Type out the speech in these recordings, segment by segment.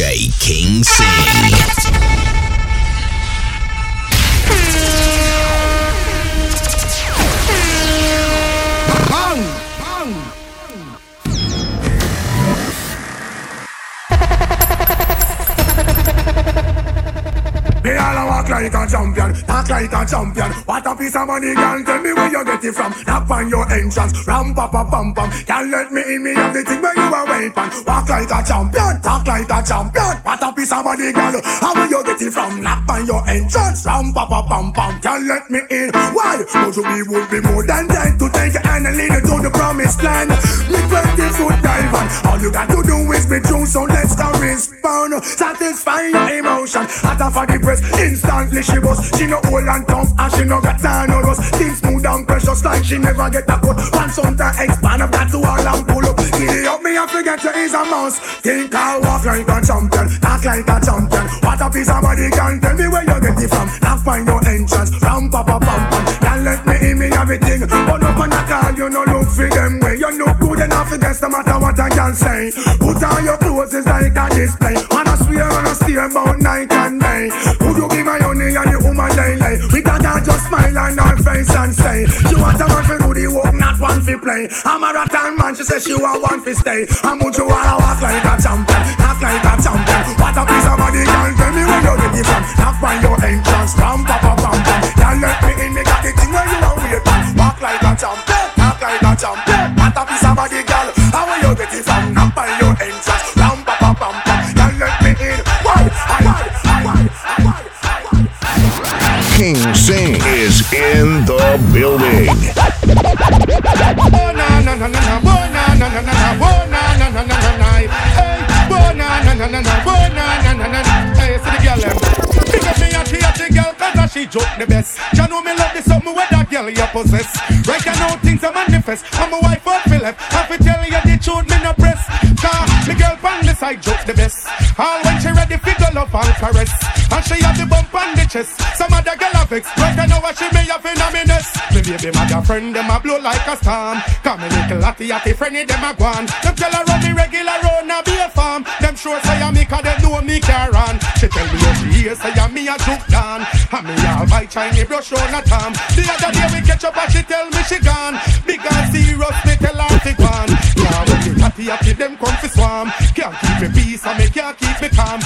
DJ King Sing. Like a champion. What a piece of money, girl. Tell me where you get it from. Knock on your entrance, ram pa pa pam pam. Can't let me in, me have the thing where you are waiting. Walk like a champion, talk like a champion. What a piece of money, girl. How will you get it from? Knock on your entrance, ram pa pa pam pam. Can't let me in. Why? But you be would be more than dead to take hand and lead you to the promised land. Me 20 foot dive all you got to do is be true. So let's go respond. Satisfy your emotion. Hotter for the press, instantly she was. She no old and tough and she no got time no rust. Things smooth and precious like she never get a cut. One sometimes expand up that to all and pull up. Giddy up me, I forget you is a mouse. Think I walk like a champion, act like a champion. What a piece of body can tell me where you get it from. Now find your entrance, ram pa pa pam pam. Can't let me in me everything. But up on a call, you no look for them way. You no good enough against no matter what I can say. Put on your clothes, it's like a display. And I swear, and I steer about night and day. Would you give my honey and the woman lay lay? We can just smile on her face and say, She want a man for do the work, not one for play. I'm a rattan man, she says she want one for stay. I'm going to walk like a champion, act like a champion. What a piece of body, can tell me where you get it from. Knock by your entrance, ram pa pa pam pam. Can't let me in, me got the thing where you want wait on. Walk like a champion, act like a champion. What a piece of body, girl. How will you it from? A Sing is in cause a she joke the best. You know me love the something where that girl you possess. Right things are manifest. I'm a wife. I fi tell you the truth, me no press. The girl the side joke the best. All when she ready fi go love and caress. And she have the bump on the chest. Some other vex. Right now what she may have in a minute. Me baby mother friend them a blow like a storm. Come me little atty atty friendly them a gone. Them tell her run me regular round a be a farm. Them sure say I'm me cause they know me care on. She tell me how she hear say I'm me a juke down. And me all my Chinese brush on a tom. The other day we catch up and she tell me she gone. Big and serious me tell her to gone. Now when the atty atty them come fi swarm. Can't keep me peace and me can't keep me calm.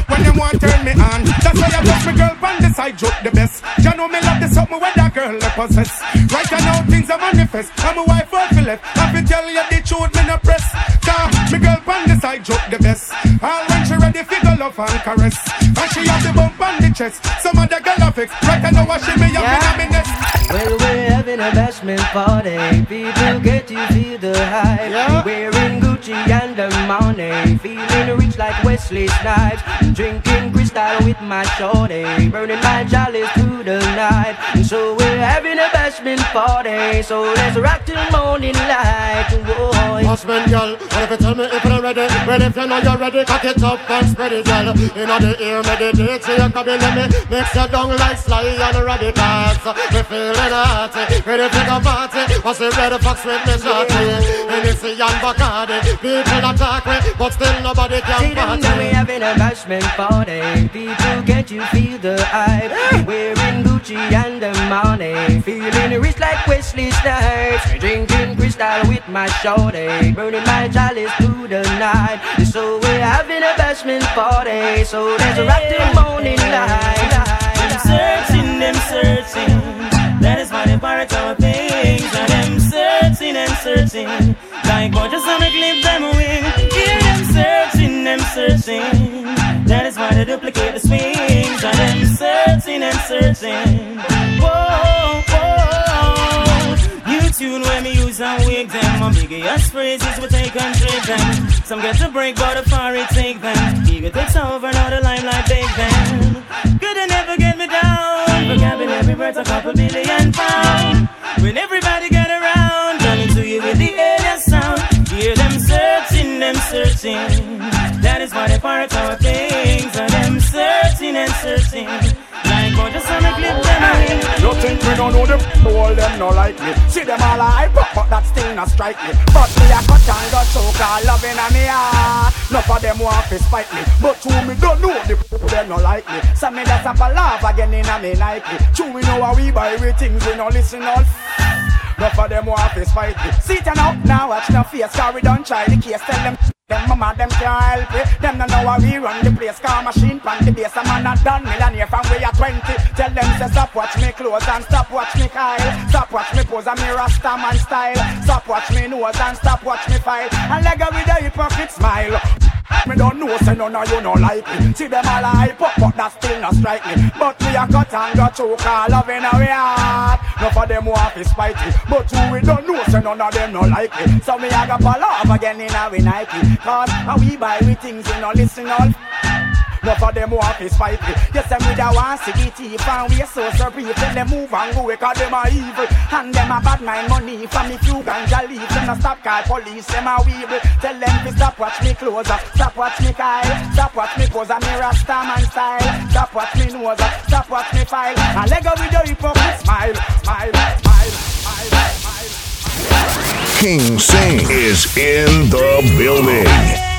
When them want turn me on. That's why I love me girl on the side joke the best. You know me love the something where that girl they possess. Right now things are manifest. I'm a wife out fi left. I fi tell you the truth me no press. Cause me girl on the side joke the best. All when she ready fi go love and caress. And she have the bump on the chest. Some other girl have fix. Right now what she me up Yeah. in a minute. Well, we're having a bashment party. People get to feel the hype. Yeah. Wearing Gucci and the money. Feeling rich like Wesley Snipes. Drinking crystal with my shorty. Burning my chalice through the night. And so we're having a bashment party. So let's rock till morning light. Whoa. Husband, girl, what if you tell me if you're ready? Well, if you know you're ready, cock it up and spread it, girl. Know the ear, meditate, so you can be let me mix you down like sly and radicals. We feeling hot, ready to go party. What's the red fox with me shorty? And it's the young Bacardi. People attack me, but still nobody See can them now we party. having a bashment party. People, can't you feel the hype? Wearing Gucci and the money. Feeling rich like Wesley Snipes. Drinking crystal with my shorty. Burning my chalice through the night. So we're having a bashment party. So let's rock till morning light. Them searching, them searching. That is why they pirate our things. And them searching and searching. Like gorgeous on a clip them wing. Hear them searching, them searching. That is why they duplicate the swings. And them searching and searching. Whoa, whoa. You tune when me use and wig them. My biggest phrases we take and trade them. Some get to break, but the far it take them. Ego takes over, now the limelight take them. Could they never get me down? Vocabulary worth a couple billion pounds. When everybody get searching. That is why they part our things. And them searching and searching. Like gorgeous just wanna clip them away. You think me don't know them? All them no like me. See them all hype up, but that still not strike me. But me a cut and got choke all loving a me heart. None of them want to spite me, but two me don't know the people them no like me. So me have a laugh again in a me Nike. Two we know how we buy we things we no listen all. Enough of them want to spite me. Sit down now, now watch no face, cause we don't try the case. Tell them them mama, them can't help it. Them don't know how we run the place. Car machine pan the base. A man a done millionaire from we are 20. Tell them say stop watch me clothes and stop watch me Kyle. Stop watch me pose and me rasta man style. Stop watch me nose and stop watch me file. And leg with a hypocrite smile. Me don't know, say none of you no like me. See them all hype up, but that still not strike me. But we a cut and got choke, all loving our heart. None for them want to spite me, but who we don't know, say none of them no like me. So me a go fall off again in our Nike. Cause how we buy we things, you know, listen all. Enough of them want to spite me. Yes, them with a one see the thief and we so so brief. Then them move and go because them are evil. And them a bad mind money from me few ganja leave. Them no stop call police, them a weevil. Tell them to stop watch me clothes, stop watch me Kyle, stop watch me pose and me rasta man style. Stop watch me nose, stop watch me file. And leg up with your hypocrite smile, smile, smile, smile, smile. King Sing is in the building.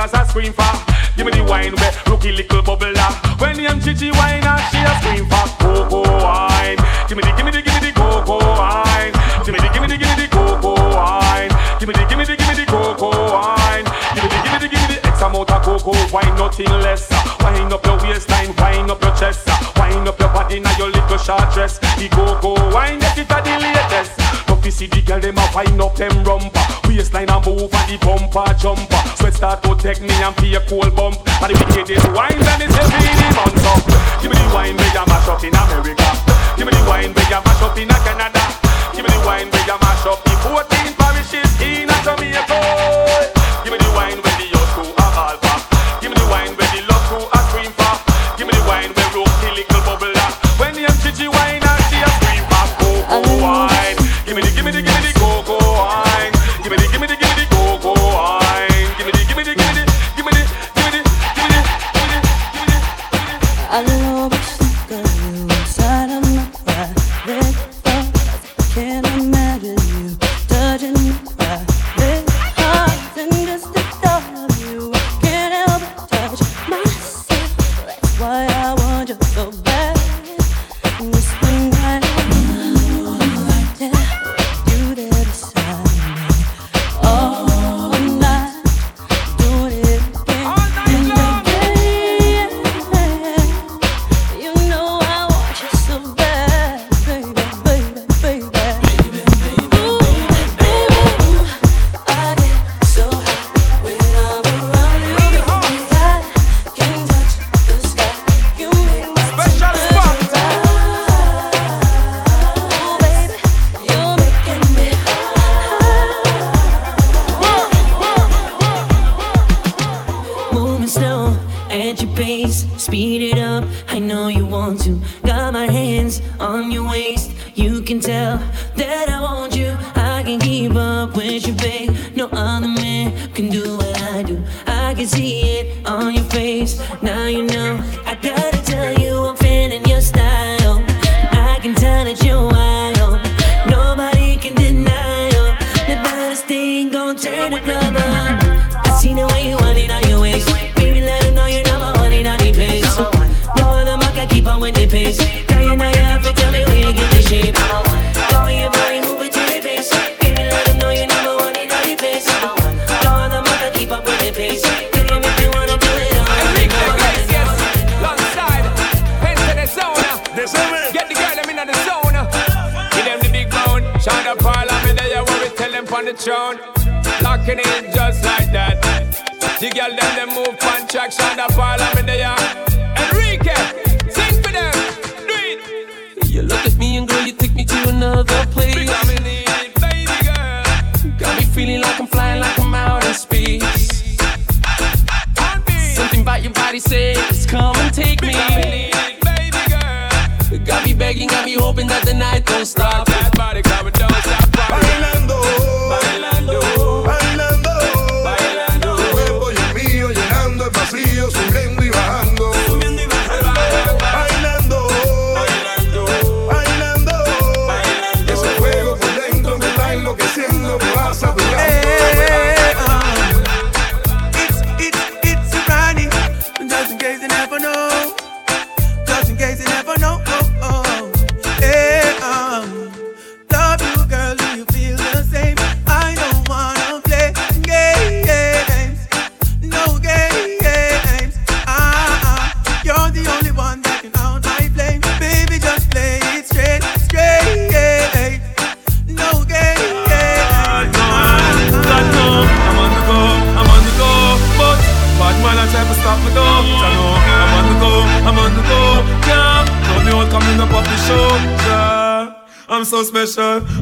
Where a scream for. Give me the wine where rookie little bubbler. When the chichi wine and she a scream for cocoa wine. Give me the, give me the, give me the cocoa wine. Give me the, give me the, give me the cocoa wine. Give me the, give me the, give me the cocoa wine. Give me the, give me the, give me the X amount of cocoa wine, nothing less. Wine up your waistline, wine up your chest. Wine up your body now your little short dress. The cocoa wine, get it at the latest. See the girl them a wine up them rumper. Waistline and move and the bumper jumper. Sweat start to take me and feel cold bump. And the wickedest wine and it's heavy the months up. Give me the wine where you mash up in America. Give me the wine where you mash up in up with you, babe. No other man can do what I do. I can see it on your face. Now you know. Tell them on the throne. Locking in just like that. The girl them them move on. Shonda Parliament, there you. Enrique, sing for them. Do it. You look at me and girl, you take me to another place. Because me need baby girl. Got me feeling like I'm flying like I'm out in space. Something about your body says, come and take me. Because me need baby girl. Got me begging, got me hoping that the night don't stop.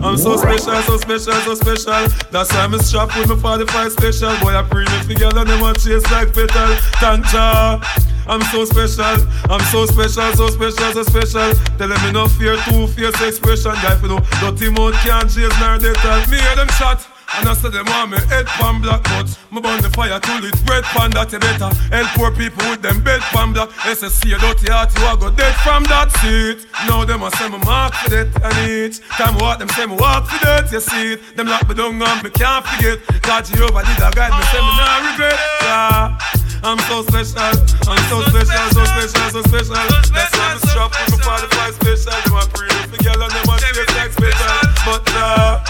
I'm so special, so special, so special. That's why I'm strapped with my 45 special. Boy, I pre mix together, them want chase like petal. Thank ya. I'm so special, I'm so special, so special, so special. Tell them me no fear, two fierce expression. Guy, for no dirty mouth can't chase nor they tell me hear them shot. And I said them want me head pan black but Me burn the fire to lit bread pan that you better Help poor people with them bed pan black. SSC a dirty heart you a go dead from that seat. Now them a say me mark for that and each Time walk them say me walk for that you see it. Them lock me down and me can't forget. God Jehovah did a guide me say me not regret. Yeah. I'm so special, I'm so special, so special, so special. That's why I'm strapped with my 45 special. Them a pre for girl and them a chase like special. But uh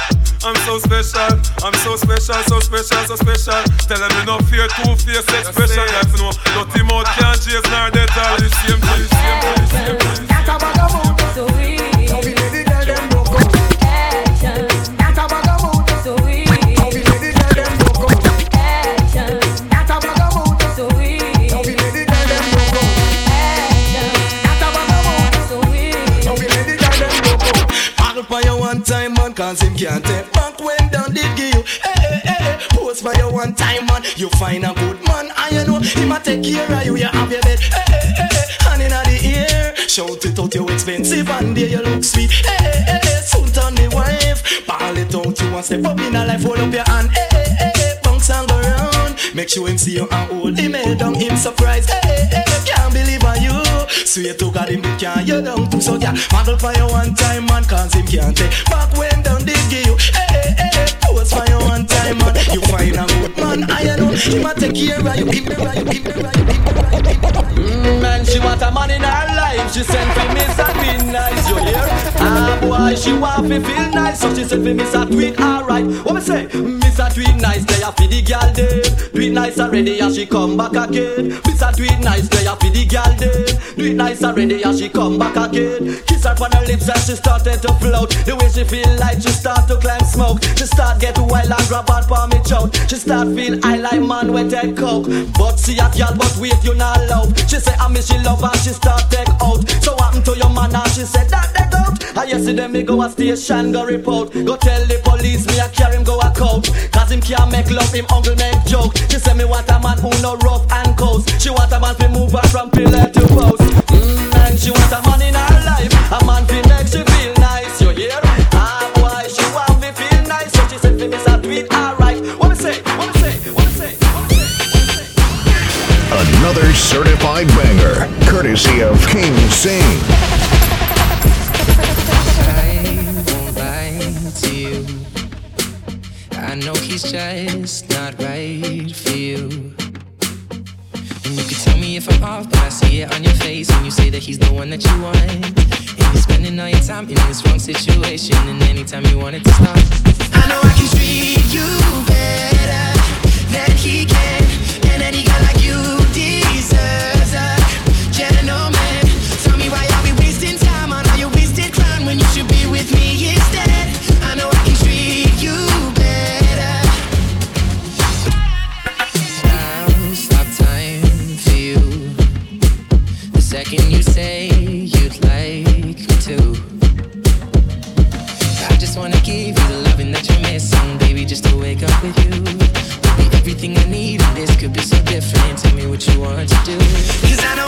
I'm so special, I'm so special, so special, so special. Tell them me no fear, two face expression. Like you know, dirty mouth can't chase nor dead all the same, the same, the same, the same. Cause him can't take back when down did give you. Hey, hey, hey. Pose for you one time, man. You find a good man, and you know him a take care of you. You have your bed. Hey, hey, hey, hey. Hand in the ear. Shout it out, you expensive, and there you look sweet. Hey, hey, hey, hey. Soon turn the wife. Ball it out, you want step up in a life, hold up your hand. Hey, hey, hey, Make sure him see you and hold him head down, him surprised. Hey, hey, hey. Can't believe on you. Sweet to God him big can you down too so yeah. Model for you one time man cause him can't take back when down they give you. Hey hey hey pose for you one time man. You find a good man I know him a take care of you. Him never you him never him him. Mm, man, she want a man in her life. She sent for me to be nice, you hear? Ah, boy, she want to feel nice, so she sent for me to tweet alright. What me say? Miss a tweet nice, they a for the girl dead. Do it nice already, and she come back again. Miss a tweet nice, they a for the girl dead. Do it nice already, and she come back again. Kiss her on her lips, and she started to float. The way she feel like she start to climb smoke. She start get wild and grab out for me choke. She start feel I like man with that coke. But see a girl, but wait, you not love. She say I miss she love and she start take out. So what happened to your man and she said that they out. I yesterday me go a station go report. Go tell the police me I carry him go a coat. Cause him can't make love him uncle make joke. She say me want a man who no rough and coast. She want a man to move her from pillar to post. Mm, and she want a man in her life, a man fi make she feel nice. You hear? Ah boy, she want me feel nice, so she said fi me start tweet alright. What me say? What me say? What me say? What me say? Another certified banger, courtesy of King Sing. I know he's just not right for you. And you can tell me if I'm off, but I see it on your face when you say that he's the one that you want. And you're spending all your time in this wrong situation, and anytime you want it to stop. I know I can treat you better than he can, and any guy like you wake up with you. You'll be everything I need, and this could be so different. Tell me what you want to do. Cause I know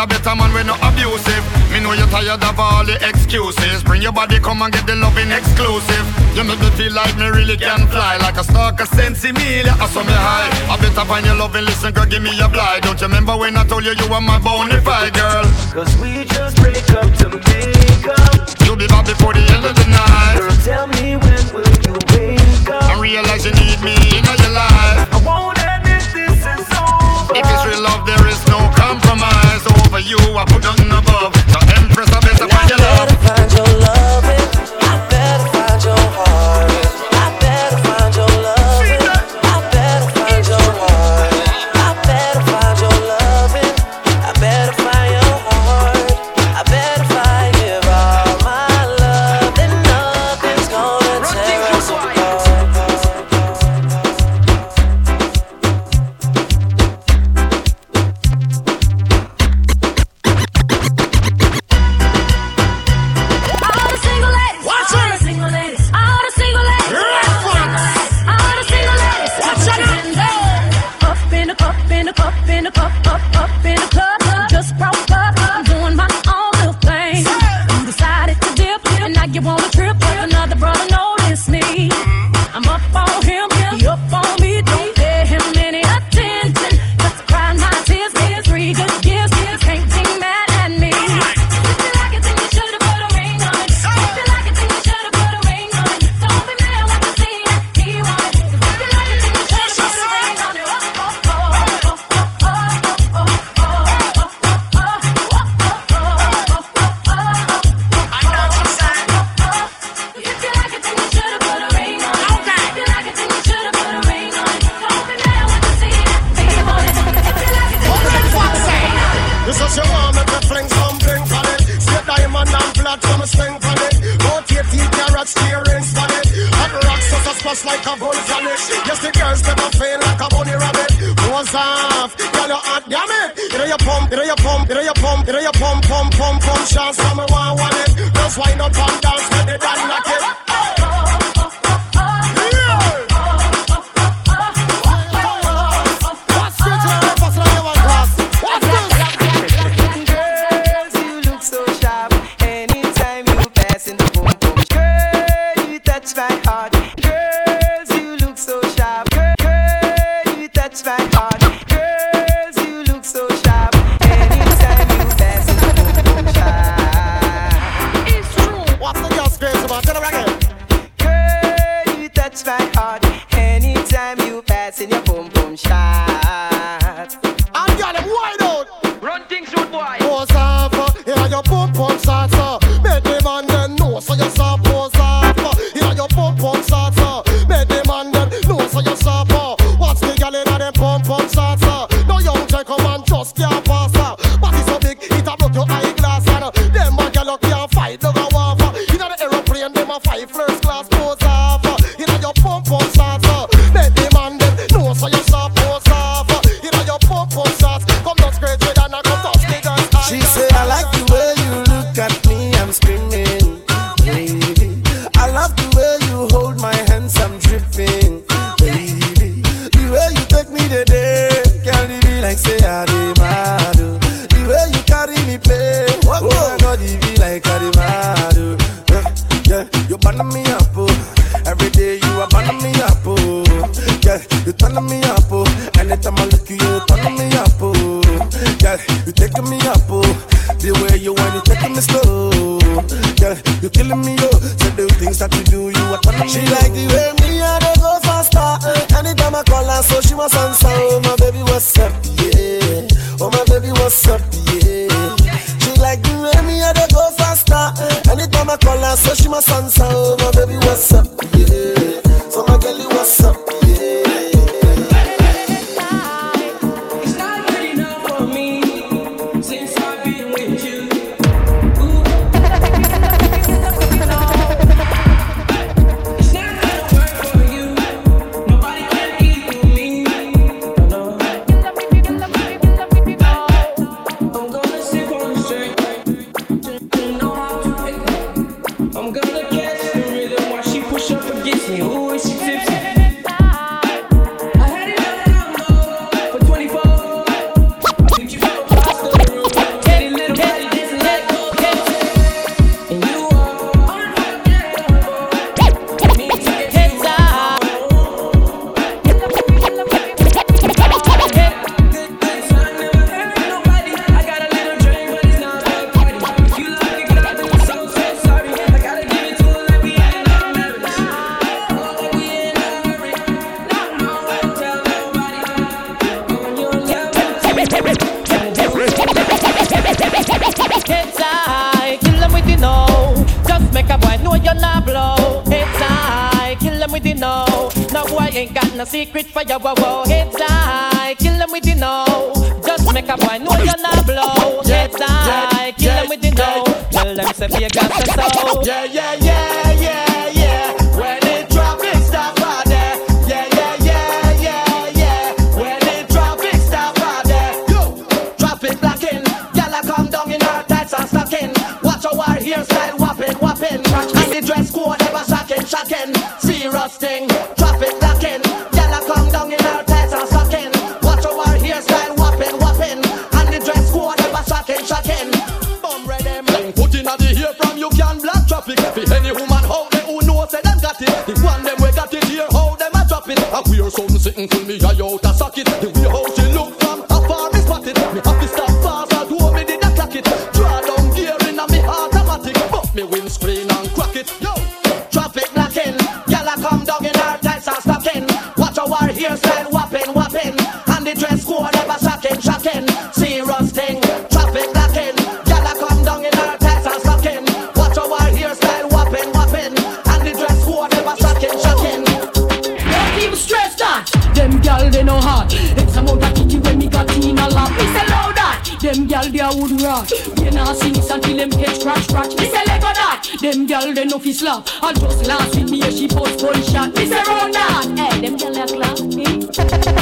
A better man, we're not abusive. Me know you're tired of all the excuses. Bring your body, come and get the loving exclusive. You make me feel like me really can fly, like a stalker, sense Emilia, I saw me high. I better find your loving, listen, girl, give me a blind. Don't you remember when I told you you were my bonafide girl? Cause we just break up to make up. You'll be back before the end of the night. Girl, tell me when will you wake up? I realize you need me in your life. I won't admit this is over. If it's real love, there is no compromise you, I put nothing above. The empress of better when your love. And flat, some sting for it. About 18 carats, earrings for it. Hot rocks, a splash like a volcanic. Yes, the girls never feel like a bunny rabbit. What's off? Girl, you hot, damn it. It your pump, it your pump, it your pump, it your pump, pump, pump, pump. Chance, come and want, want it. Just wind up and dance, sun children no fi slap. I just last with me, she post one shot. Me say run that. Hey, them gyal a clap.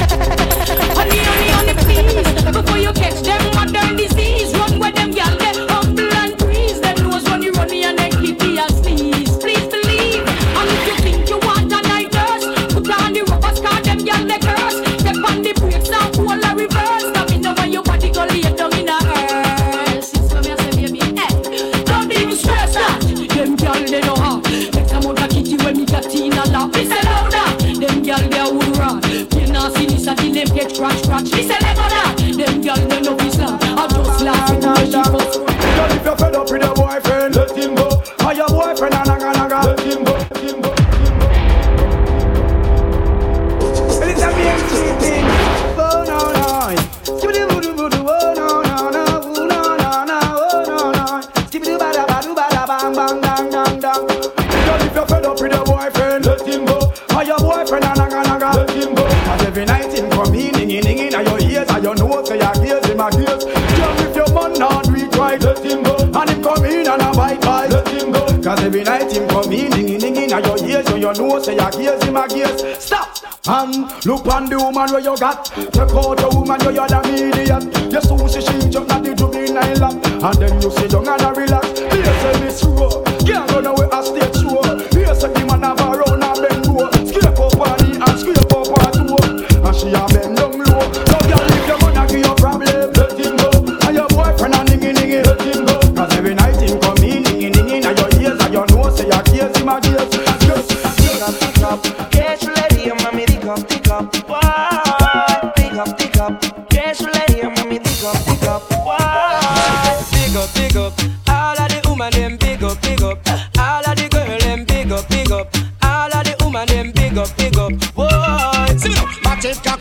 Woman where you got. Take out the woman you're the idiot You soon see she jump at the juvenile lap And then you sit down and relax. Here say this road Can't run away a stage show Here say the man have a round and bend low Scrape up on knee and scrape up on toe. And she a bend down low. Now girl if your man a give you problem Let him go. And your boyfriend a ningy ningy Let him go. Cause every night him come in ningy ningy Now your ears and your nose say your case him a gaze Just Pick up, pick up. Yes, lady, mommy, pick up, pick up.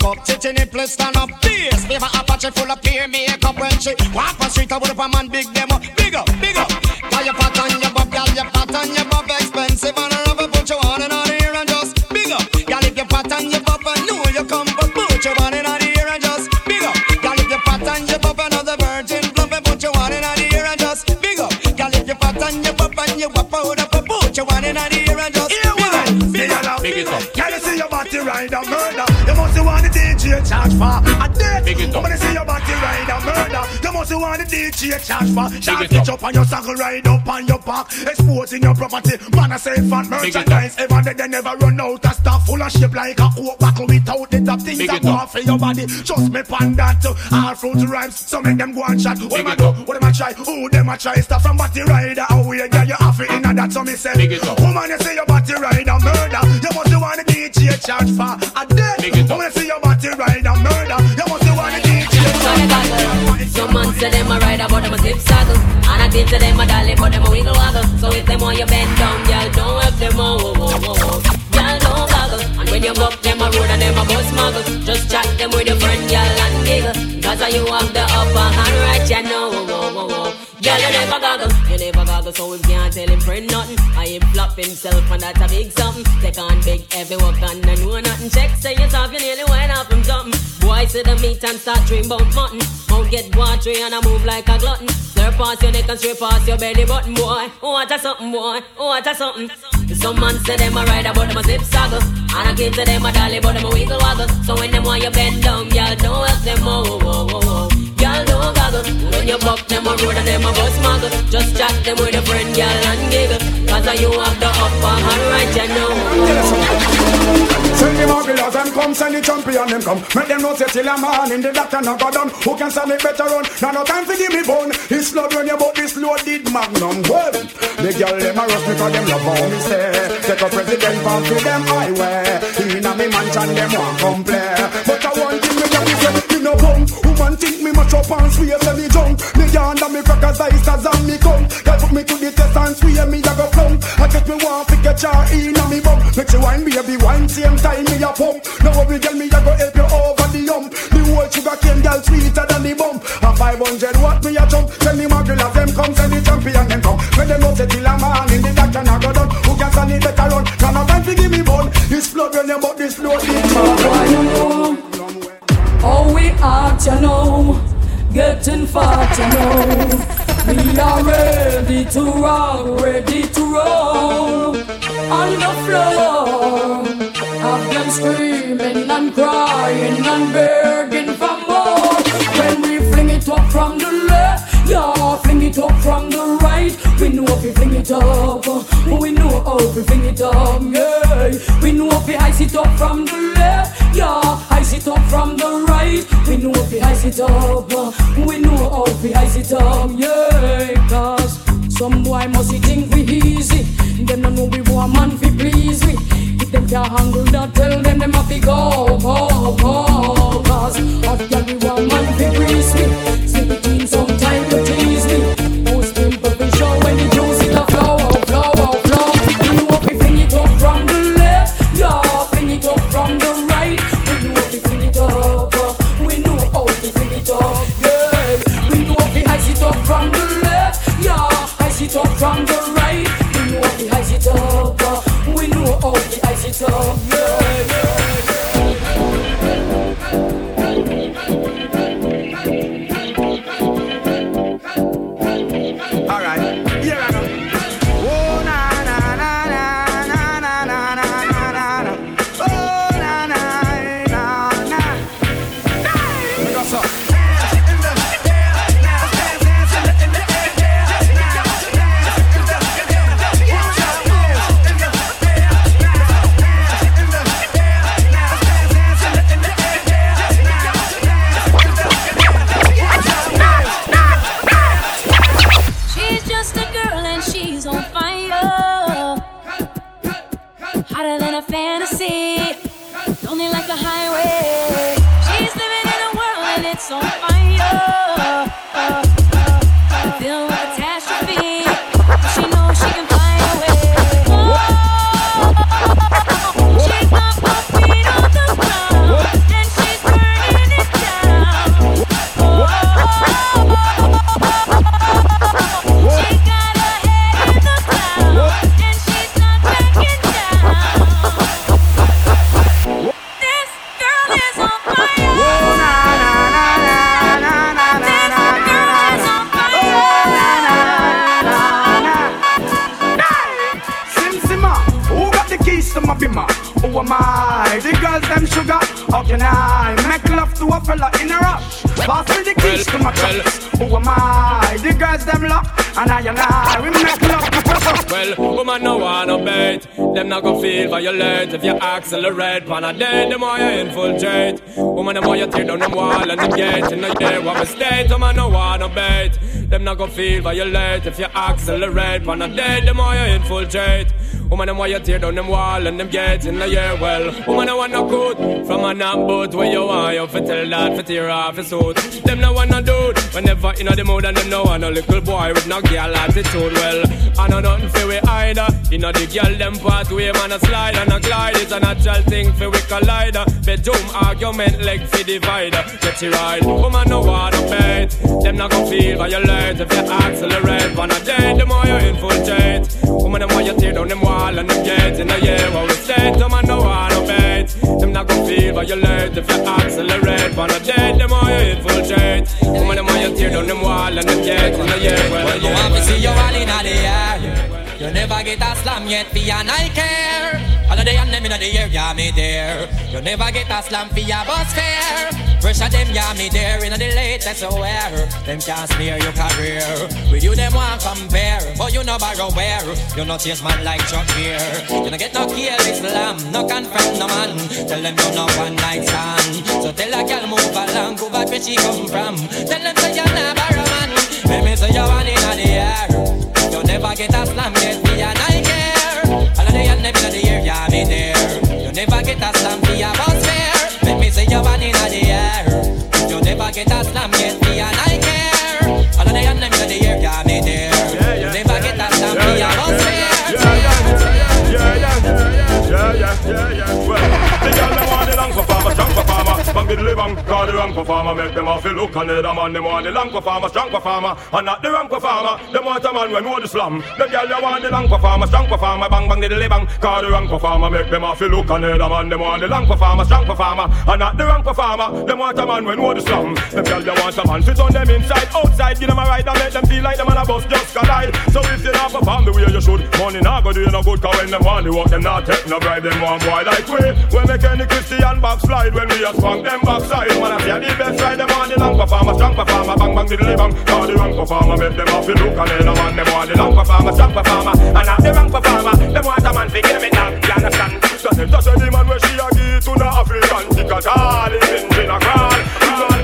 Up, titty nipple stand up. This favor Apache full of peer makeup when she walk on street. I would have a man big them up, big up, big up. Got your fat on your butt, got your fat on your butt, expensive and a rubber. Put your on and on here and just big up. Got if your fat on your butt, I know you come, but put your on and on here and just big up. Got if your fat on your butt, another virgin plump and put your on and on here and just big up. Got if your fat on your butt and you wap out up, put your on and on here and just big up, big up. Big it up. Can you see your body ride a murder? Charge for a date. Big it up. When you see your body ride a murder, you must want the DJ charge for. Shot it pitch up. on your saddle, ride up on your back, exposing your property. Man, I say fat merchandise. Ever they, they never run out of stuff full of shape like a coke buckle without the top things that go off for your body. Just me pan that all fruit rhymes. So make them go and chat. What them a it do? What them a try? Who them a try? Stuff from body rider. How we get you off it in that? So me say, Big it up. woman, you say your body rider murder. You must want the DJ charge for a it up. You see your body rider murder, you must want the DJ charge Some man say them a ride but them a zip saddle. And I think to them a dolly but them a wiggle waggle. So if them want you bend down, girl, don't help them oh, oh, oh, oh. Girl, don't goggle. And when you up them a road and them a bus muggle Just chat them with your friend, girl, and giggle. Cause you have the upper hand right, you know oh, oh, oh, oh. Girl, you never goggle, you never goggle So we can't tell him friend nothing I him flop himself and that's a big something. Take on big heavy work and I know nothing. Check, say yourself, you nearly Boy, see the meat and start dream about mutton. Mouth get watery and I move like a glutton. Slurp past your neck and straight past your belly button, boy. Oh, what a something, boy, oh, what a something. Some man say them a rider but them a zip saggle And I give to them a dolly but them a wiggle waggle. So when them want you bend down, girl, don't help them, oh, oh, oh, oh, Girl, don't goggle When you buck them a road and them a bus muggle Just chat them with a friend, girl, and giggle Cause you have the upper hand right, you know Send the mugglers and come, send the champion them come. Make them know say till a man in the doctor not go down. Who can stand it better run? Now no time to give me bone. This blood when you bought this loaded magnum. Well, the girl them a rush because them love how me say. Take a president from to them highway. Inna me mansion them want come play. But I want thing me just say, you know bum. Woman think me much up and swear say me drunk. Me yarn and me crackers ice as and me come. Girl put me to the test and swear me a go plump. I get me want to get your inna me bum. Make you wine baby wine same time me a pump. Now every girl me a go help you over the hump. The whole sugar cane girl sweeter than the bump. A 500 watt me a jump. Send the magulars them come, send the champion them come. When them know say till a man in the doctor not go down. Who can stand it better run? Can no time to give me bone. This blood when but this load we you know, getting fat, you know. We are ready to rock, ready to roll on the floor. Have them screaming and crying and begging We know if we fling it up, we know how we fling it up, yeah. We know if we ice it up from the left, yeah, ice it up from the right. We know if we ice it up, we know how we ice it up, yeah. Cause some boy must think we easy. Them no know we want man fi please we. If them can't handle that, tell them them have to go, go, go. Cause hot girl we want man fi grease we. Accelerate. Pan a day, them why you infiltrate. Woman them why you tear down them wall and them gate. In the year what mistake, woman no wanna bait. Them not gonna feel violate if you accelerate. Pan a day, them why you infiltrate. Woman, them why you tear down them wall and them get in the year well. Woman, I want no good from a boat where you are. You fi tell that fi tear off his suit. Them no want no dude whenever in you know the mood and them no want no little boy with no girl attitude. Well, I know nothing fi we either. You know the girl them pathway man a slide and a glide. It's a natural thing fi we collide. Bedroom argument leg fi divider. Get you right. Woman, no want no bait. Them not gonna feel violate if you accelerate. On a day, the more you infiltrate. Woman, them why you tear down them wall wall and them gates in the year where we stay. Them man no want no bait. Them not gon' feel violate if you accelerate. On a day, them all you infiltrate. Woman, them all you tear down them wall and them gates in the year where well, you want to see you all in the air. You never get a slam yet for your night care. All of the and them in the air, yeah, me there. You never get a slam for your bus fare. Pressure them, yeah, me there in the latest aware. Them can't smear your career. With you, them want compare. But you know borrow where. You not chase man like Chuck here. You don't get no kill Islam, no confront no man. Tell them you no one night stand. So tell a girl move along, go back where she come from. Tell them say you're not borrow man. Let me say you're one in the air. You never get a slam, get me and I care. All of the and them in the air, yeah, me there. You never get a slam, be a boss fair. Let me say you're one in the air. You never get a slam, get me and I care. All of the and them in the air, yeah, Bang call the wrong performer. Make them off look and the man. Them want the long performer, strong performer, and not the wrong performer. Them want a man when know the slam. The girl them want the long performer, strong performer. Bang bang the bang, call the wrong performer. Make them off look and the man. Them want the long performer, strong performer, and not the wrong performer. Them want a man when know the slam. The girl them want a man fit on them inside, outside. Give them a ride and make them feel like them on a bus just collide. So if you not perform the way you should, money not go do you no good. Cause when them want the work, them not take no bribe. Them want boy like we. We make any Christian backslide when we a spunk them backside. Man, I say the best ride. Them want the long performer, strong performer, bang bang diddly bang. Call the wrong performer, make them off the look and then man. Them want the long performer, strong performer, and not the wrong performer. Them want a man give me down. You understand? So them just the man where she a give to the African because all is in in a crawl.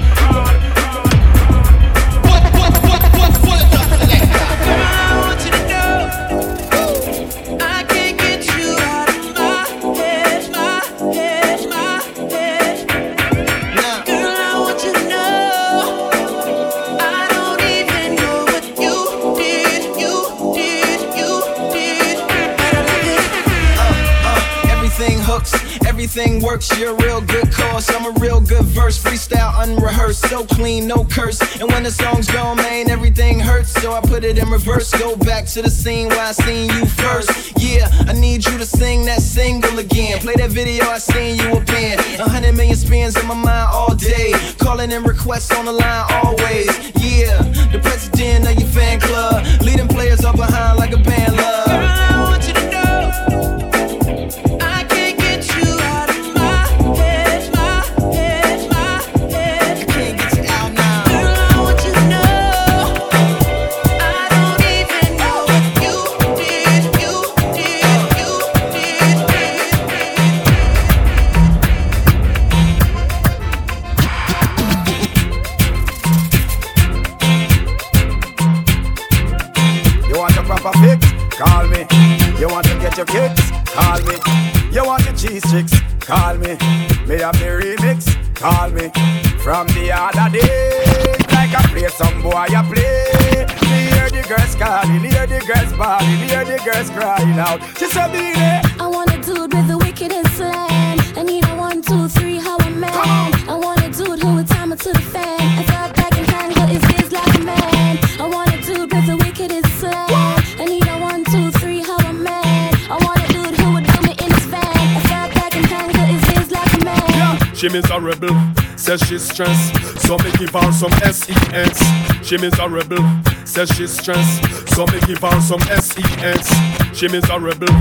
Everything works. You're a real good cause. I'm a real good verse. Freestyle unrehearsed, so clean, no curse. And when the song's gone, man, everything hurts. So I put it in reverse. Go back to the scene where I seen you first. Yeah, I need you to sing that single again. Play that video I seen you up in. A hundred million spins in my mind all day. Calling in requests on the line always. Yeah, the president of your fan club. Leading players up behind like a band love. Chicks? Call me. Me have the remix? Call me. From the other day, like I play some boy, I play. Me hear the girls calling, hear the girls bawling, hear the girls crying out. She said, "Be there." I want She miserable, says she's stressed. So me give her some SES. She miserable, says she's stressed. So me give her some SES. She miserable,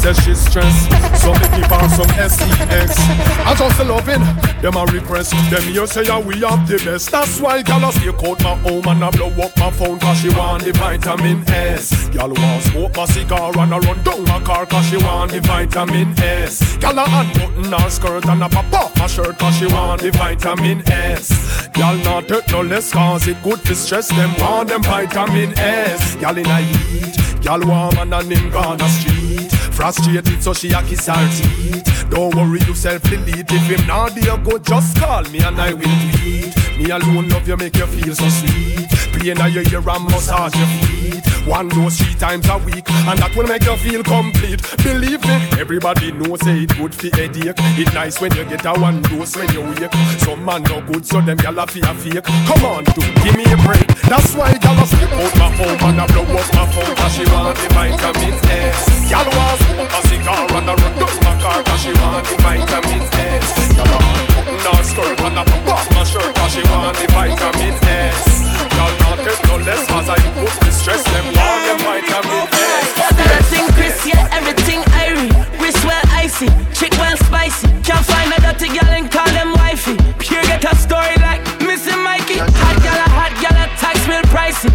says she's stressed. So me give her some SEX. I just loving them a request. Them here say yeah, we have the best. That's why gal a stay out my home and I blow up my phone cause she want the vitamin S. Gal want smoke my cigar and I run down my car cause she want the vitamin S. Gal a unbutton her skirt and a pop off my shirt cause she want the vitamin S. Gal not take no less cause it good to stress them want them vitamin S. Gal in a heat, gal warm and a him gone a street. Frustrated so she a kiss her teeth. Don't worry yourself delete if him not there go just call me and I will tweet. Me alone love you make you feel so sweet. Play in your ear and massage your feet. One dose three times a week and that will make you feel complete. Believe me, everybody knows say it good for headache. It nice when you get a one dose when you wake. Some man no good so them gyal a fear fake. Come on, dude, give me a break. That's why gyal a slip out my home and I blow up my phone 'cause she want the vitamin S. Gyal want smoke a cigar and I run down my car 'cause she want the vitamin S. Gyal want button her skirt and I pop my shirt 'cause she want the vitamin S. Gyal not take no less 'cause I put the stress them want the vitamin S. Everything Chris, yeah, everything Irie. Wrist well icy, chick well spicy. Can't find a dirty girl and call them wifey. Pure get a story like Missy Mikey. Hot gal, hot gal, tax real pricey.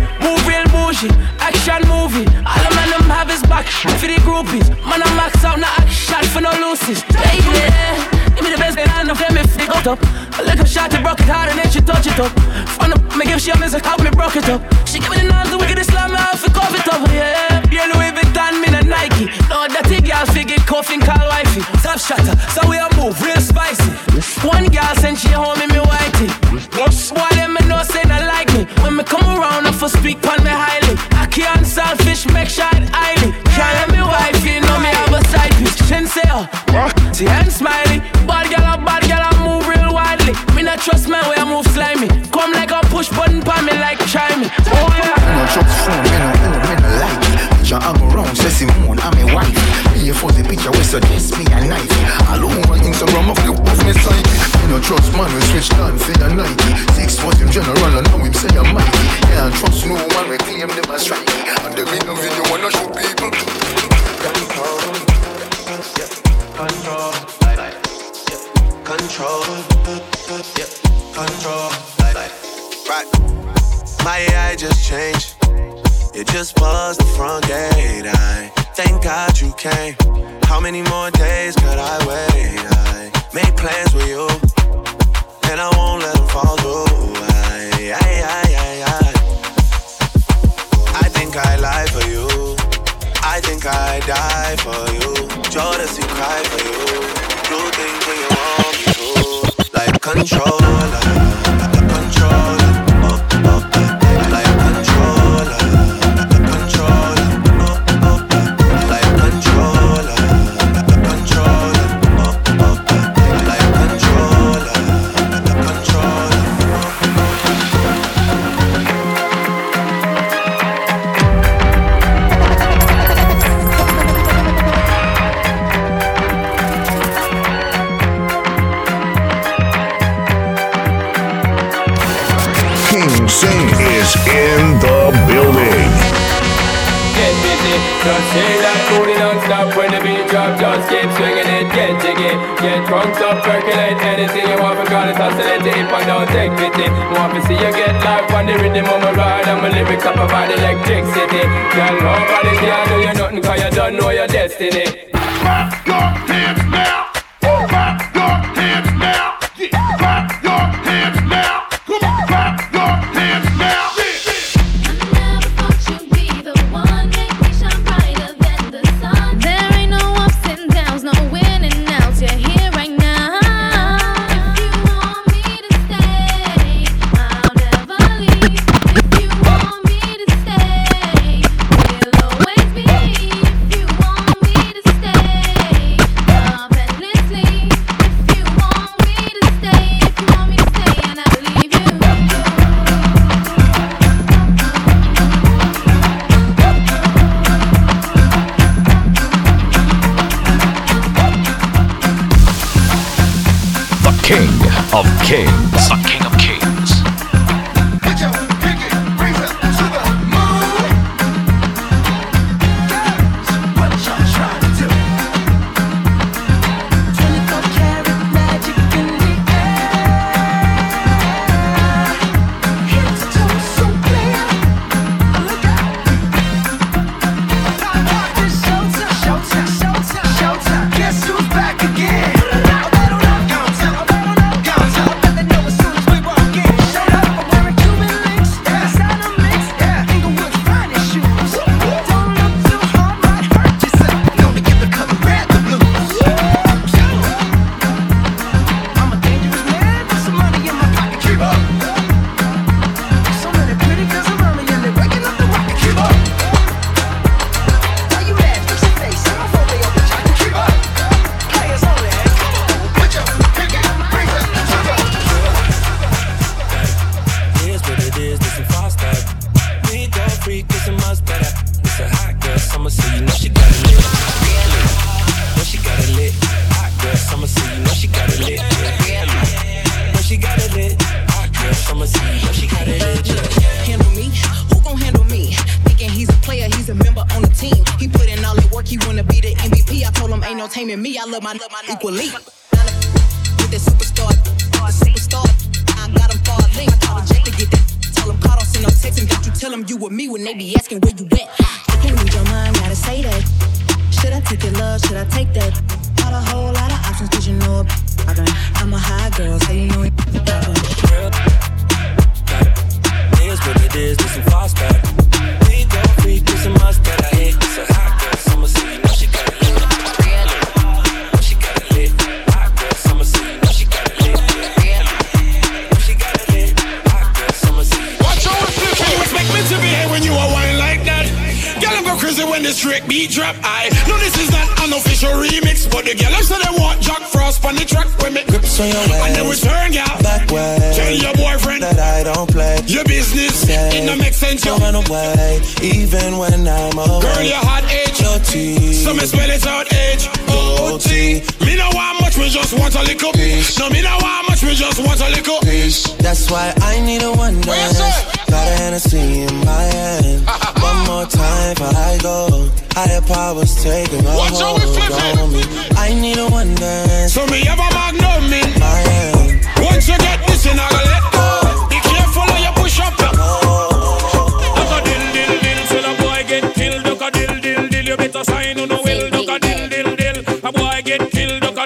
Bougie, action movie. All the man them have his back for the groupies. Man, I max out, no action for no loses. Baby, give me the best thing I know, let me flick it up. A little shot, it broke it hard and then she touch it up. Front up, me give she a music, how me broke it up. She give me the nose, the wicked Islam, I have to cover it up, yeah. Yeah, Louis Vuitton, me the Nike. No, dirty girl, figure coughing, call wifey. Top shatter, so we a move real spicy. One girl send she home in me whitey. Boy, them me know say not like me. When me come around, I for speak on me highly. I can't selfish, make sure it highly. Can't let me wifey, know me have a side piece. Shin say, oh, see I'm smiley. Bad girl, a bad girl, I move real widely. Me not trust my way I move slimy. Come like a push button pa me like me. Oh yeah. Picture I go round, say Simone, I'm a wife. Here for the picture, we suggest me a knife. All over Instagram, of look off me psyche. Me no trust man, we switch down for the Nike. Six was him general, and now him say I'm mighty. Can't trust no one, we claim them as strike. And the video, wanna show people. Control, yeah, control, yeah, control, yeah, control, like, right. My AI just changed. It just buzzed the front gate. I thank God you came. How many more days could I wait? I made plans with you, and I won't let them fall through. I, I, I, I, I. I think I lie for you. I think I die for you. Jodeci cry for you. Do things when you want me to. Like controller,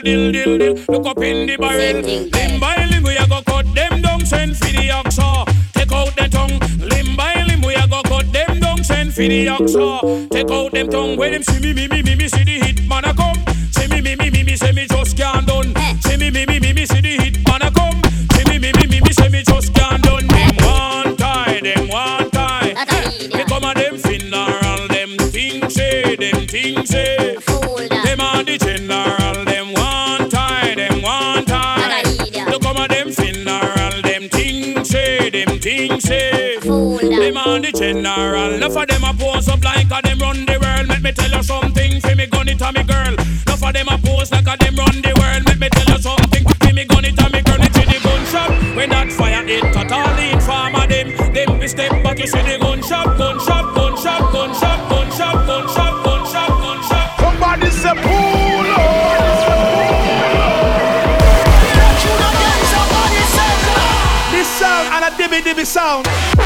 dill dill dill. Look up in the barrel. Limb by limb we a go cut them down. Send for the ox Take out the tongue. Limb by limb we a go cut them down. Send for the ox Take out them tongue. When them see me me me me me see the hit man a come. See me me me me me see me just can't done. See me me me me me see the hit man a come. See me me me me me see me just can't done. Them one tie, them one tie. They come a them finna and them things say, them things say. things safe. Them on the general. Enough of them a pose up like a them run the world. Let me tell you something. Fi me gun it a me girl. Enough of them a pose like a them run the world. Let me tell you something. Fi me gun it a me girl. It the gunshot. When that fire hit, totally inform of them. Them be step back. You see the gunshot, gunshot, gunshot. Dibby sound.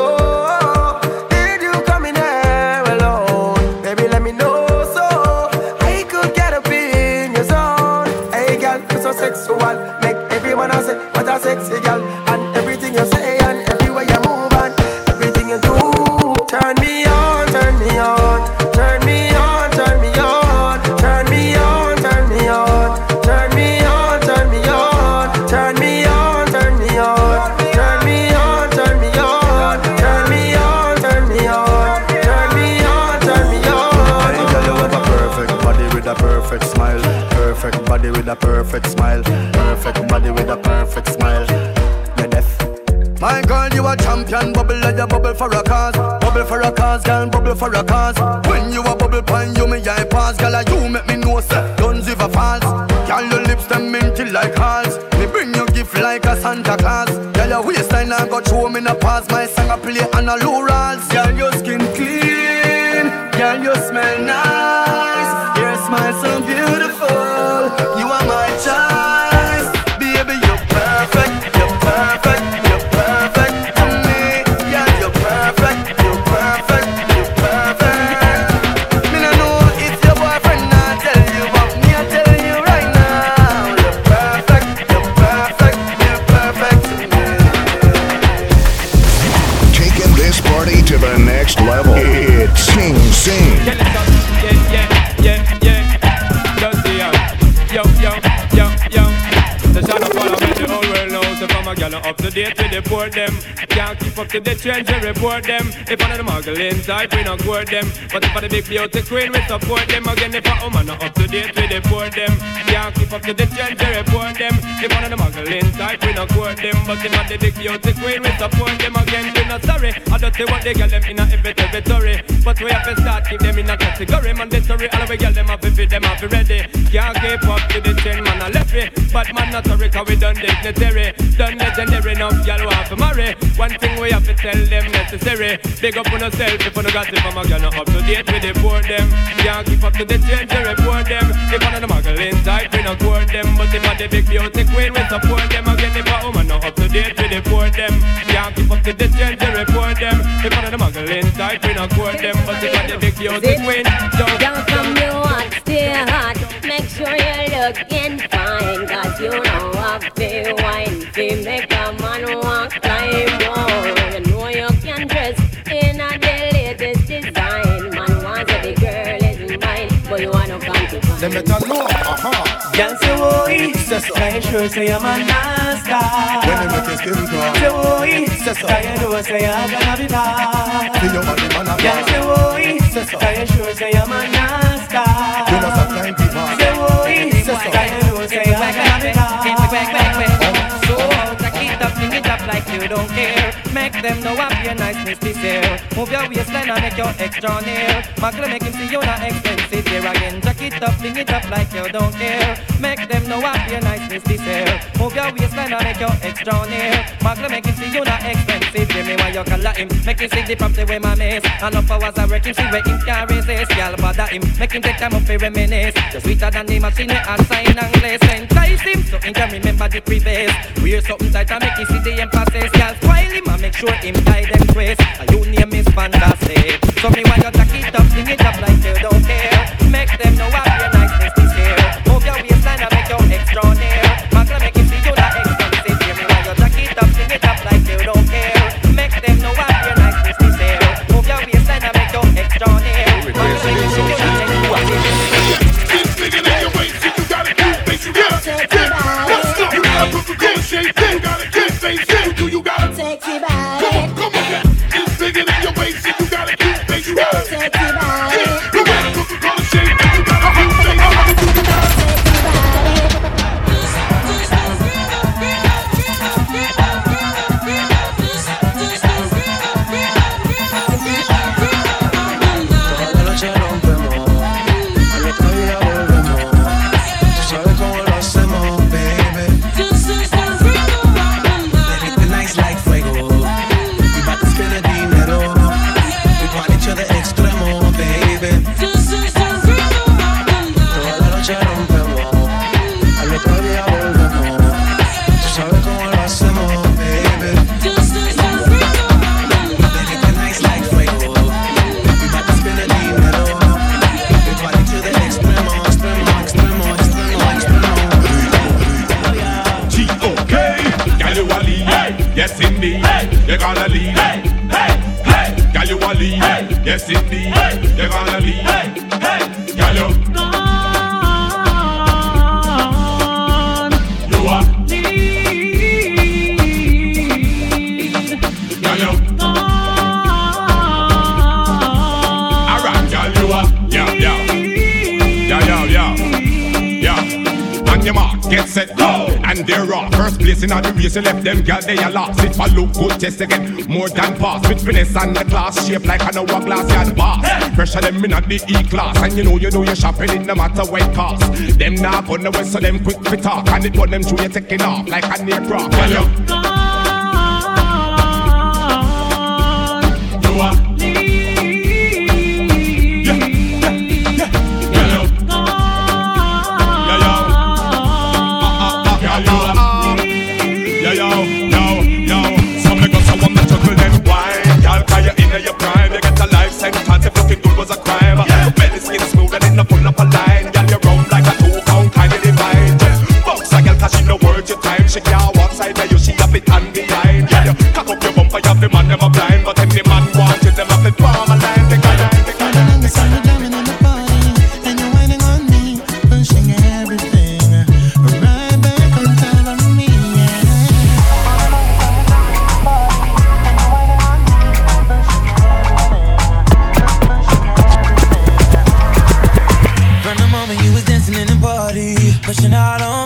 yo. a bubble for a cause. Bubble for a cause, girl, bubble for a cause. When you a bubble pine, you me eye pass, girl, like you make me know, sir. Guns if a falls. Girl, your lips them minty like halls. Me bring you gift like a Santa Claus. Girl, your waistline I got show me in the past. My song I play on a low rolls, girl. Port them. Can't keep up to the trends, we report them. If one of the muggling type, we not court them. But if I the big beauty queen, we support them. Again, if a woman not up to date with the port them. Can't keep up to the trends, we report them. If one of the muggling type, we not court them. But if I the big beauty queen, we support them. Again, we not sorry. I don't say what they get them in a every territory. But we have to start keep them in a category. Mandatory, all we get them have to them have to ready. Can't keep up to the trend, man, I left it. But man, not sorry, cause we done dignitary. Done legendary, enough, y'all want to marry. One thing we have to tell them necessary. Big up on yourself if you no got it from a girl, not up to date with the board them. Can't keep up to the change, you report them. If one of the muggling type, we not court them. But if I the big beauty queen, we support them. Again, if a woman not up to date with the board them. Can't keep up to the change, you report them. If one of the muggling type, we not court them. But if I the big beauty queen, don't. Don't come you hot, stay hot. Make sure you're looking fine. Cause you know I feel wine. Feel make a man walk climb wall. You know you can dress in a the latest design. Man wants the girl is mine. But you wanna come to find. Them better know, aha. Girl say oi, so. Sure say I'm a nasty? When they make your skin crawl. Say oi. You know say I'm gonna be bad? See your body man a Girl say oi, you sure say I'm a nasty? You have plenty man. Say oi, know I'm gonna be bad? So it up, fling it up like you don't care. Make them know up your this year. Move your waistline and make your extra near. Muggle make him see you not expensive here again. Jack it up, fling it up like you don't care. Make them know up your niceness this year. Move your waistline and make your extra near. Muggle make him see you not expensive. Give me why you color him. Make him see the property where my miss. And up hours I work him, see where him can resist. Y'all bother him. Make him take time up for reminisce. Just sweeter than the machine I sign and lace. Entice him so he can remember the previous. Wear something tight and make him see the emphasis. Y'all spoil him and make sure him tie them twist. And you name is fantastic. So me want you jack it up, sing it up like you don't care. Make them know what your niceness this year. Move your waistline and make your extra near. Magna make him see you not expensive. Hear me while you jack it up, sing it up like you don't care. Make them know what your niceness this year. Move your waistline and make your extra near. Magna make him see you not expensive. Sexy place in the race, you left them girl, they are lost. If I look good, test again. More than pass. With finesse and the class, shape like an hourglass, yard boss. Pressure them in at the E class. And you know you do your shopping, it no matter what it cost. Them now on the west, so them quick fit talk. And it put them through, you taking off like an aircraft. Girl, pushing out on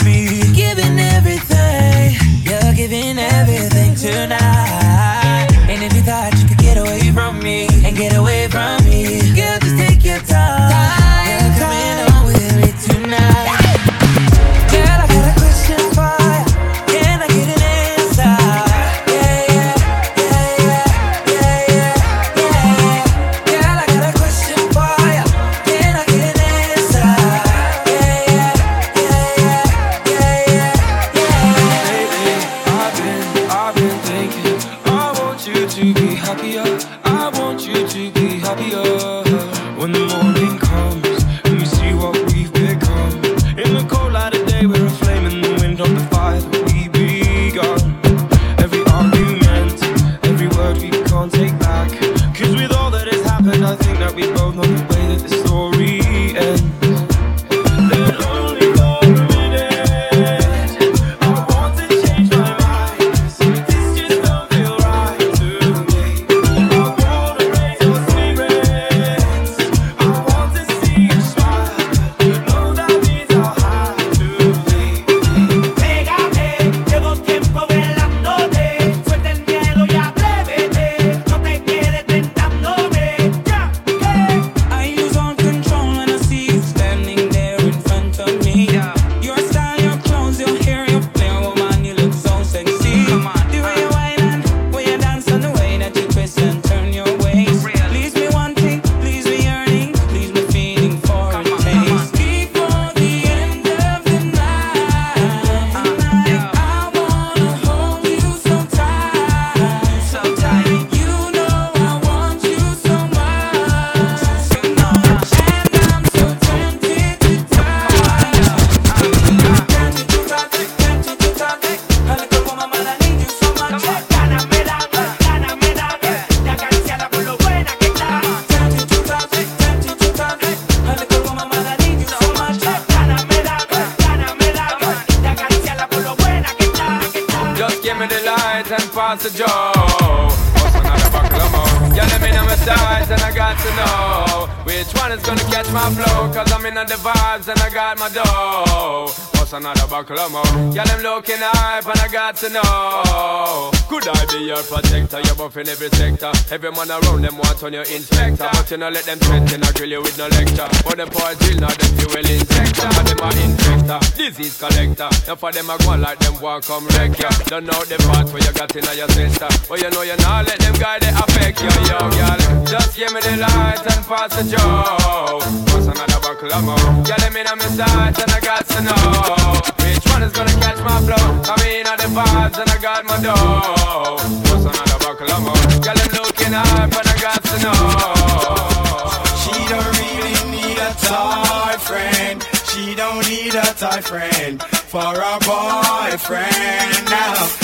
and pass the joe. Another buckle of more? Yeah, my size and I got to know which one is gonna catch my flow. Cause I'm in the vibes and I got my dough. What's another buckle of more? Yeah, them looking hype and I got to know. Could I be your protector? You're buff in every sector. Every man around them want on your inspector. But you know let them threaten, I grill you with no lecture. But them poor drill, now them fuel injector. And them are infector, disease collector. Now for them I go like them want come wreck ya. Don't know the part where you got in your sister. But you know you not let them guy they affect you, yo, girl. Just give me the light and pass the joe. What's another buckle of more? Yeah, let me know my sight and I got to know which one is gonna catch my flow. I mean, all the vibes and I got my dough. What's another buckle of more? Girl, I'm looking up and I got to know. She don't really need a toy friend. She don't need a toy friend for a boyfriend now.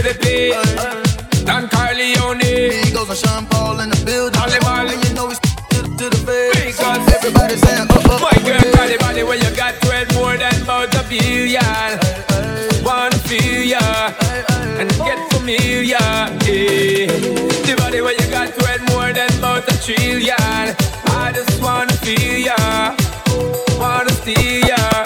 To the P. Don Corleone. Eagles and Sean Paul in the building. Ollie Molly. You know we to the, to the face. Because everybody saying, oh, uh, oh, uh, My uh, girl, body, body, when you got 12 more than about a billion. Wanna feel ya and get familiar. Yeah. The body where you got 12 more than about a trillion. I just wanna feel ya, wanna steal ya.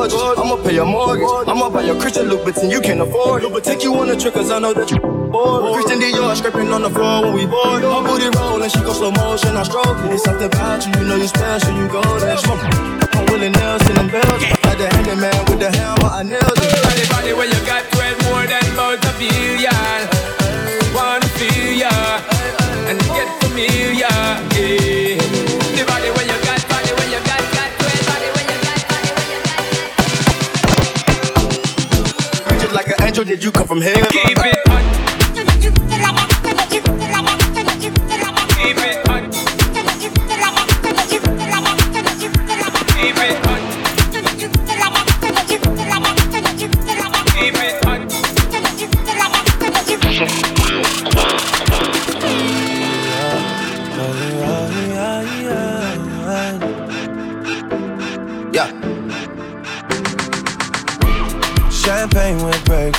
Gorgeous, I'ma pay your mortgage. I'ma buy your Christian Louboutin, you can't afford it. But take you on a trip, cause I know that you bored. Christian Dior scraping on the floor when we board. My booty roll and she go slow motion, I stroke it. It's something about you, you know you special, you go there. I'm nails in them bells. Like the handyman with the hammer, I nailed it. Body, body where you got 12 more than about a billion. Wanna feel ya and get familiar. Yeah. Did you come from heaven? Keep it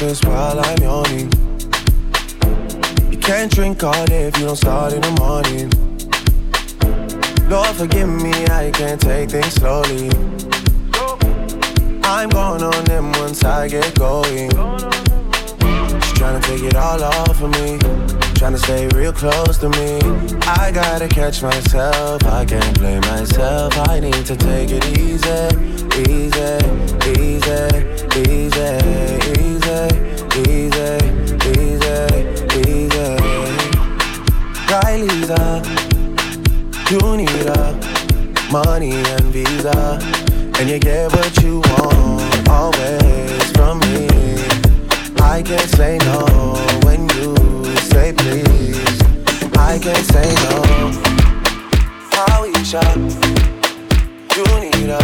breakfast while I'm yawning. You can't drink all day if you don't start in the morning. Lord, forgive me, I can't take things slowly. I'm going on them once I get going. She's trying to take it all off of me. Trying to stay real close to me. I gotta catch myself. I can't play myself. I need to take it easy, easy, easy, easy, easy, easy, easy, easy. Kylie's up. You need a money and visa, and you get what you want always from me. I can't say no when you say please. I can't say no. Aisha, you need a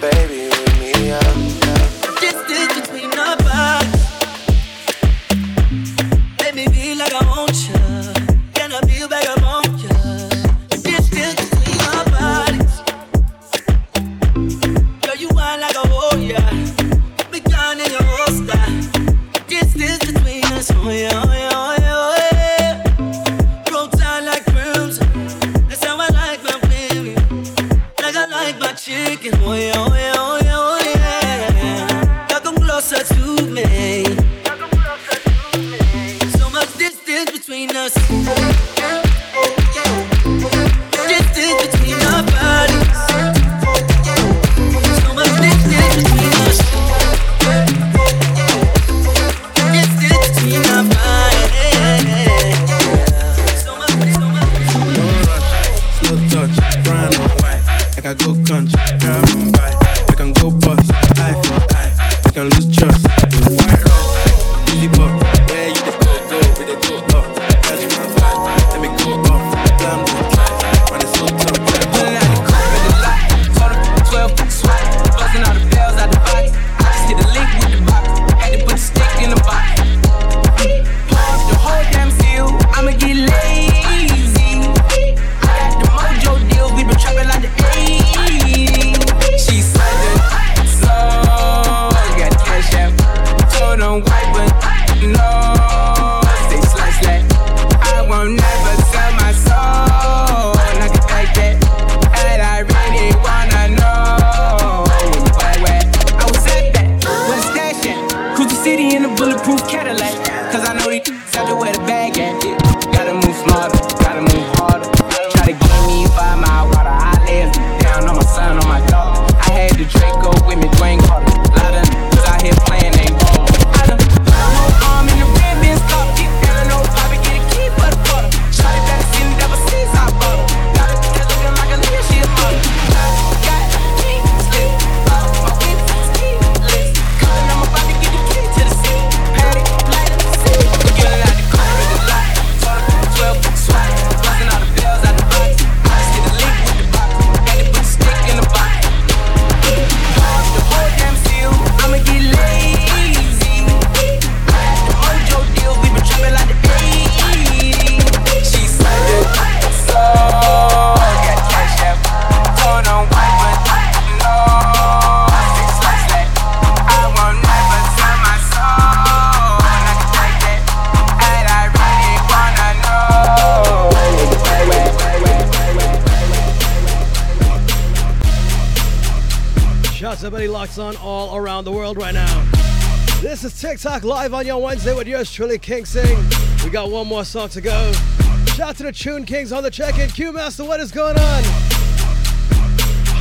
baby with me, yeah. Somebody locks on all around the world right now. This is TikTok live on your Wednesday with yours truly, King Sing. We got one more song to go. Shout to the Tune Kings on the check-in. Q Master, what is going on?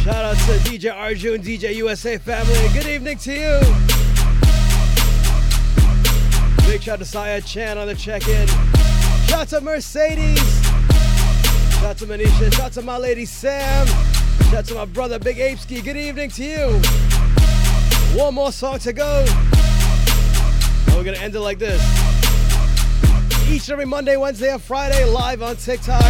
Shout out to DJ Arjun, DJ USA family. Good evening to you. Big shout to Saya Chan on the check-in. Shout to Mercedes. Shout to Manisha. Shout to my lady Sam. To my brother Big Apeski. Good evening to you. One more song to go. And we're gonna end it like this. Each and every Monday, Wednesday, and Friday, live on TikTok.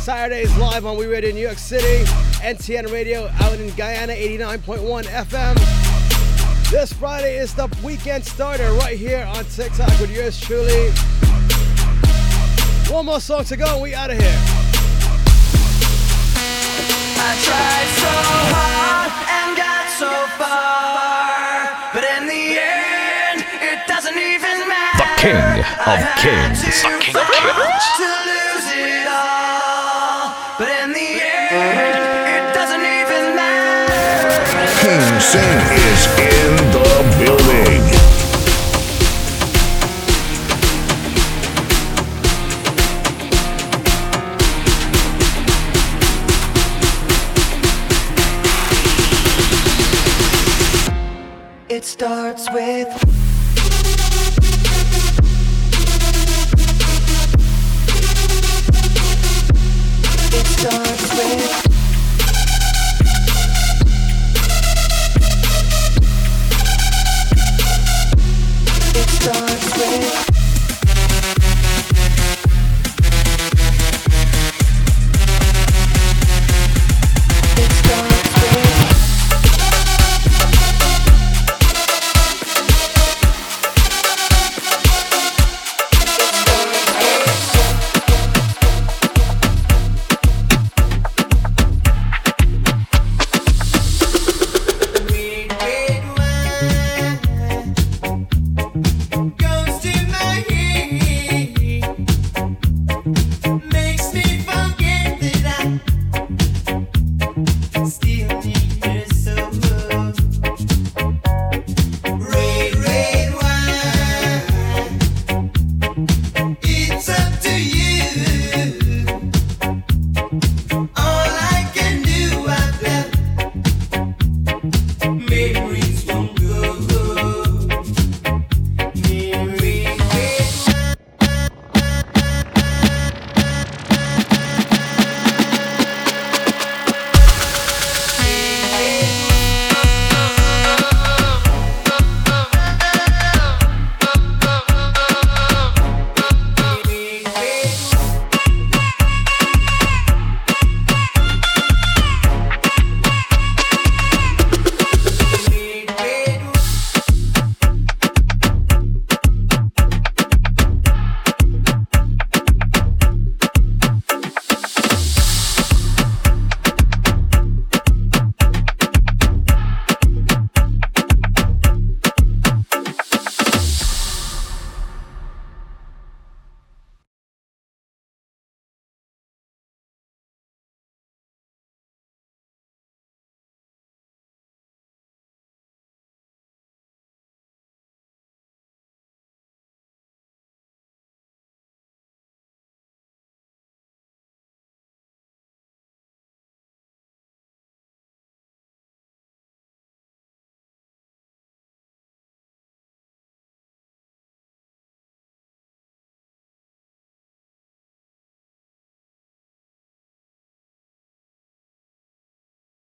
Saturdays live on We Radio New York City, NTN Radio out in Guyana, 89.1 FM. This Friday is the weekend starter right here on TikTok with yours truly. One more song to go, and we out of here. King of Kings. The King of Kings. To lose it all, but in the end, it doesn't even matter. King Sing is in starts with